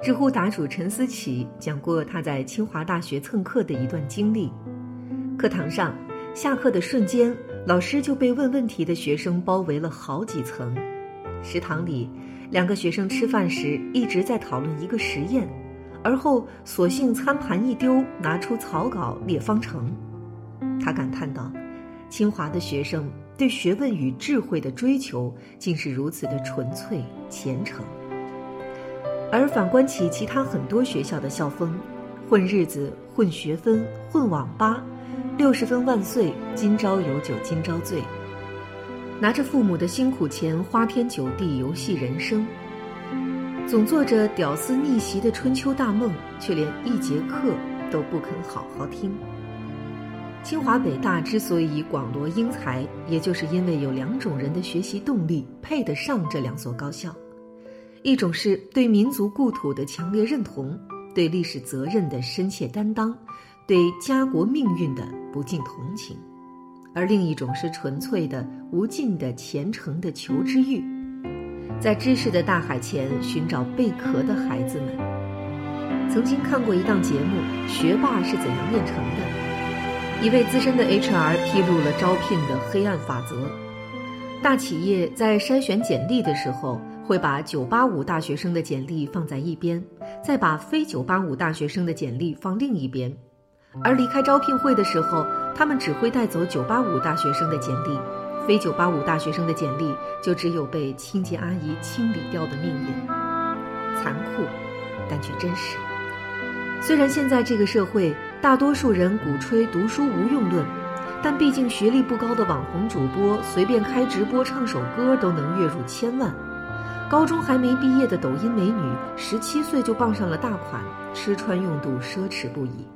知乎答主陈思琪讲过他在清华大学蹭课的一段经历。课堂上，下课的瞬间，老师就被问问题的学生包围了好几层。食堂里，两个学生吃饭时一直在讨论一个实验，而后索性餐盘一丢，拿出草稿列方程。他感叹道：“清华的学生对学问与智慧的追求，竟是如此的纯粹虔诚。”而反观起其他很多学校的校风，混日子、混学分、混网吧，六十分万岁，今朝有酒今朝醉，拿着父母的辛苦钱，花天酒地，游戏人生，总做着屌丝逆袭的春秋大梦，却连一节课都不肯好好听。清华北大之所以广罗英才，也就是因为有两种人的学习动力配得上这两所高校。一种是对民族故土的强烈认同，对历史责任的深切担当，对家国命运的不尽同情；而另一种是纯粹的、无尽的、虔诚的求知欲，在知识的大海前寻找贝壳的孩子们。曾经看过一档节目《学霸是怎样炼成的》，一位资深的 HR 披露了招聘的黑暗法则：大企业在筛选简历的时候。会把985大学生的简历放在一边，再把非985大学生的简历放另一边，而离开招聘会的时候，他们只会带走985大学生的简历，非985大学生的简历就只有被清洁阿姨清理掉的命运。残酷，但却真实。虽然现在这个社会大多数人鼓吹读书无用论，但毕竟学历不高的网红主播随便开直播唱首歌都能月入千万。高中还没毕业的抖音美女，十七岁就傍上了大款，吃穿用度奢侈不已。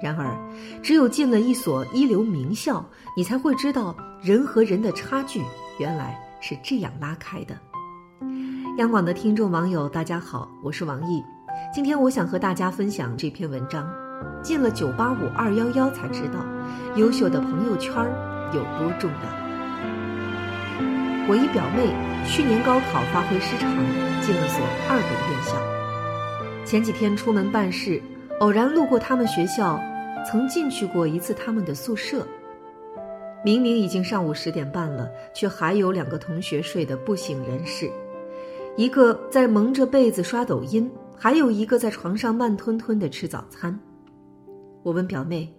然而，只有进了一所一流名校，你才会知道人和人的差距原来是这样拉开的。央广的听众网友，大家好，我是王毅，今天我想和大家分享这篇文章。进了九八五二幺幺，才知道优秀的朋友圈有多重要。我一表妹去年高考发挥失常，进了所二本院校。前几天出门办事，偶然路过他们学校，曾进去过一次他们的宿舍。明明已经上午十点半了，却还有两个同学睡得不省人事，一个在蒙着被子刷抖音，还有一个在床上慢吞吞的吃早餐。我问表妹：“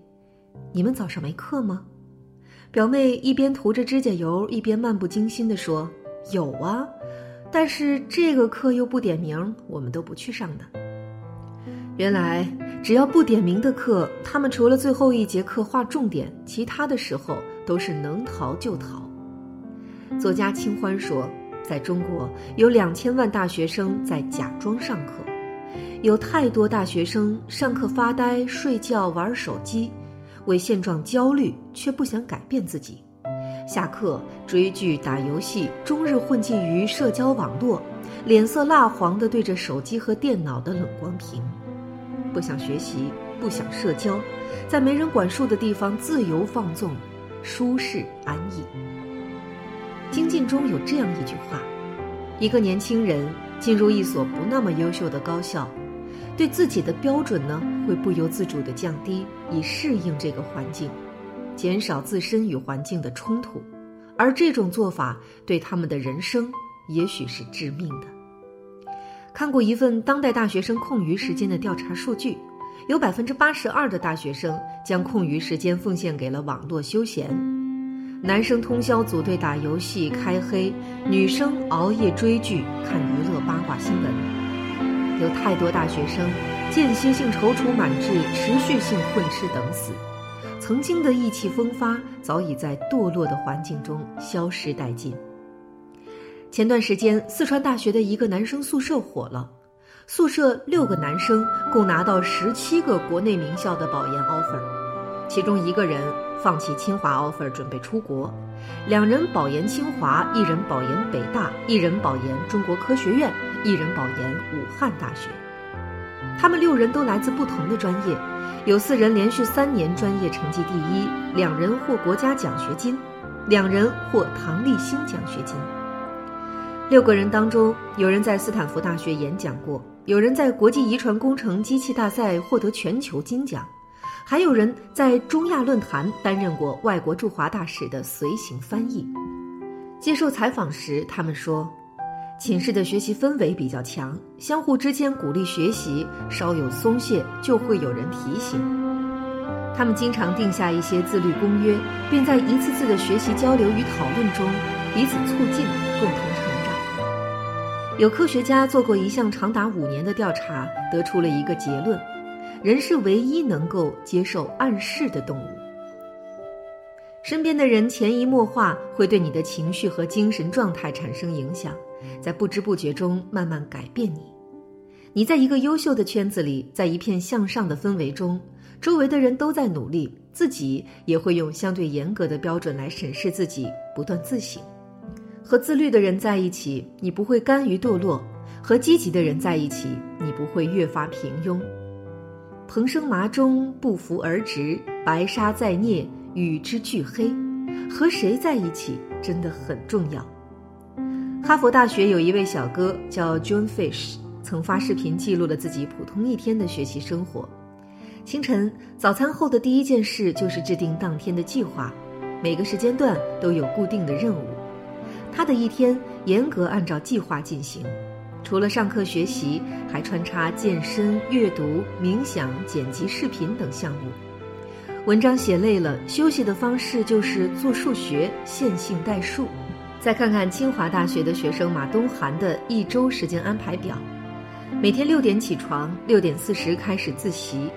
你们早上没课吗？”表妹一边涂着指甲油，一边漫不经心地说：“有啊，但是这个课又不点名，我们都不去上的。原来只要不点名的课，他们除了最后一节课划重点，其他的时候都是能逃就逃。”作家清欢说：“在中国，有两千万大学生在假装上课，有太多大学生上课发呆、睡觉、玩手机。”为现状焦虑，却不想改变自己；下课追剧、打游戏，终日混迹于社交网络，脸色蜡黄的对着手机和电脑的冷光屏，不想学习，不想社交，在没人管束的地方自由放纵，舒适安逸。精进中有这样一句话：一个年轻人进入一所不那么优秀的高校。对自己的标准呢，会不由自主的降低，以适应这个环境，减少自身与环境的冲突，而这种做法对他们的人生也许是致命的。看过一份当代大学生空余时间的调查数据，有百分之八十二的大学生将空余时间奉献给了网络休闲，男生通宵组队打游戏开黑，女生熬夜追剧看娱乐八卦新闻。有太多大学生间歇性踌躇满志，持续性混吃等死，曾经的意气风发早已在堕落的环境中消失殆尽。前段时间，四川大学的一个男生宿舍火了，宿舍六个男生共拿到十七个国内名校的保研 offer，其中一个人放弃清华 offer 准备出国，两人保研清华，一人保研北大，一人保研中国科学院。一人保研武汉大学，他们六人都来自不同的专业，有四人连续三年专业成绩第一，两人获国家奖学金，两人获唐立新奖学金。六个人当中，有人在斯坦福大学演讲过，有人在国际遗传工程机器大赛获得全球金奖，还有人在中亚论坛担任过外国驻华大使的随行翻译。接受采访时，他们说。寝室的学习氛围比较强，相互之间鼓励学习，稍有松懈就会有人提醒。他们经常定下一些自律公约，并在一次次的学习交流与讨论中彼此促进，共同成长。有科学家做过一项长达五年的调查，得出了一个结论：人是唯一能够接受暗示的动物。身边的人潜移默化会对你的情绪和精神状态产生影响。在不知不觉中慢慢改变你。你在一个优秀的圈子里，在一片向上的氛围中，周围的人都在努力，自己也会用相对严格的标准来审视自己，不断自省。和自律的人在一起，你不会甘于堕落；和积极的人在一起，你不会越发平庸。蓬生麻中，不服而直；白沙在涅，与之俱黑。和谁在一起，真的很重要。哈佛大学有一位小哥叫 John Fish，曾发视频记录了自己普通一天的学习生活。清晨早餐后的第一件事就是制定当天的计划，每个时间段都有固定的任务。他的一天严格按照计划进行，除了上课学习，还穿插健身、阅读、冥想、剪辑视频等项目。文章写累了，休息的方式就是做数学、线性代数。再看看清华大学的学生马东涵的一周时间安排表：每天六点起床，六点四十开始自习，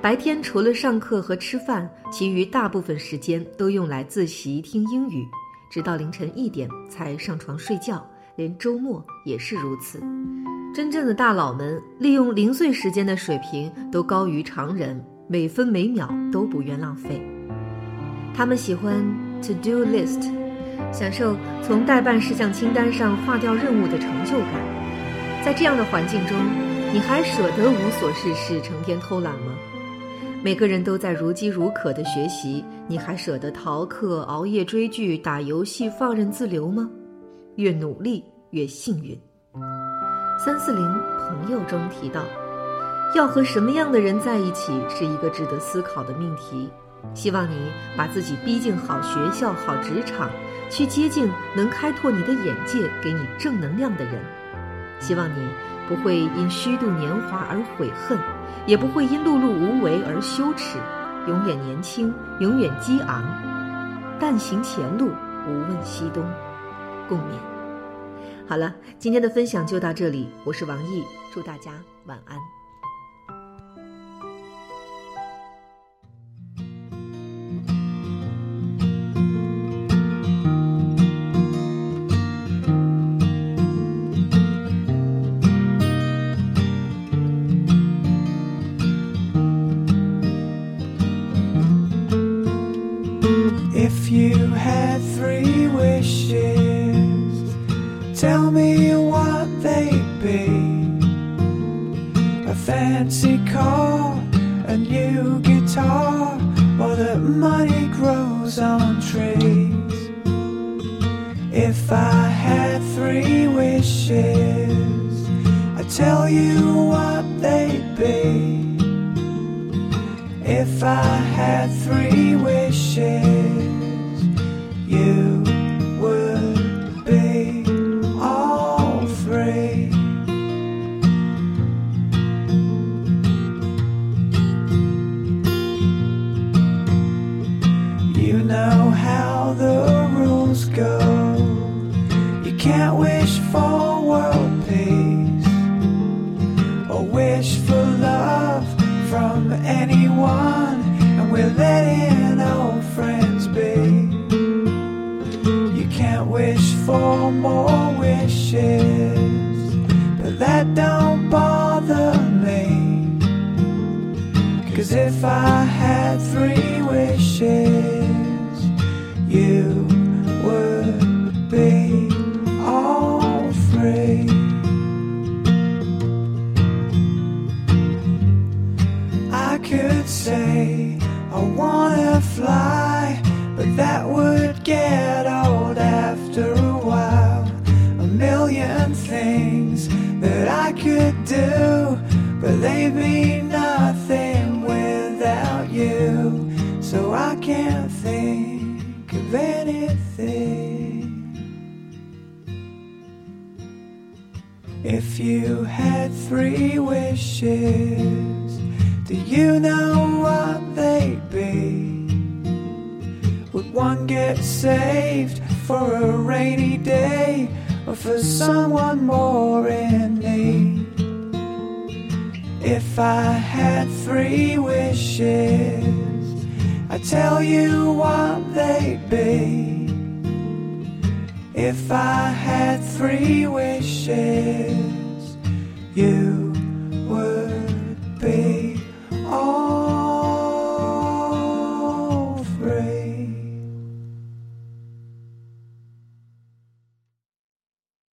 白天除了上课和吃饭，其余大部分时间都用来自习听英语，直到凌晨一点才上床睡觉，连周末也是如此。真正的大佬们利用零碎时间的水平都高于常人，每分每秒都不愿浪费。他们喜欢 to do list。享受从待办事项清单上划掉任务的成就感，在这样的环境中，你还舍得无所事事、成天偷懒吗？每个人都在如饥如渴的学习，你还舍得逃课、熬夜追剧、打游戏、放任自流吗？越努力越幸运。三四零朋友中提到，要和什么样的人在一起是一个值得思考的命题。希望你把自己逼进好学校、好职场。去接近能开拓你的眼界、给你正能量的人。希望你不会因虚度年华而悔恨，也不会因碌碌无为而羞耻。永远年轻，永远激昂。但行前路，无问西东。共勉。好了，今天的分享就到这里。我是王毅，祝大家晚安。If I had three wishes I'd tell you what they'd be. If I had three wishes letting old friends be. You can't wish for more wishes, but that don't bother me. Cause if I had three could do, but they'd be nothing without you. So I can't think of anything. If you had three wishes, do you know what they'd be? Would one get saved for a rainy day or for someone more in need? If I had three wishes, I'd tell you what they'd be. If I had three wishes, you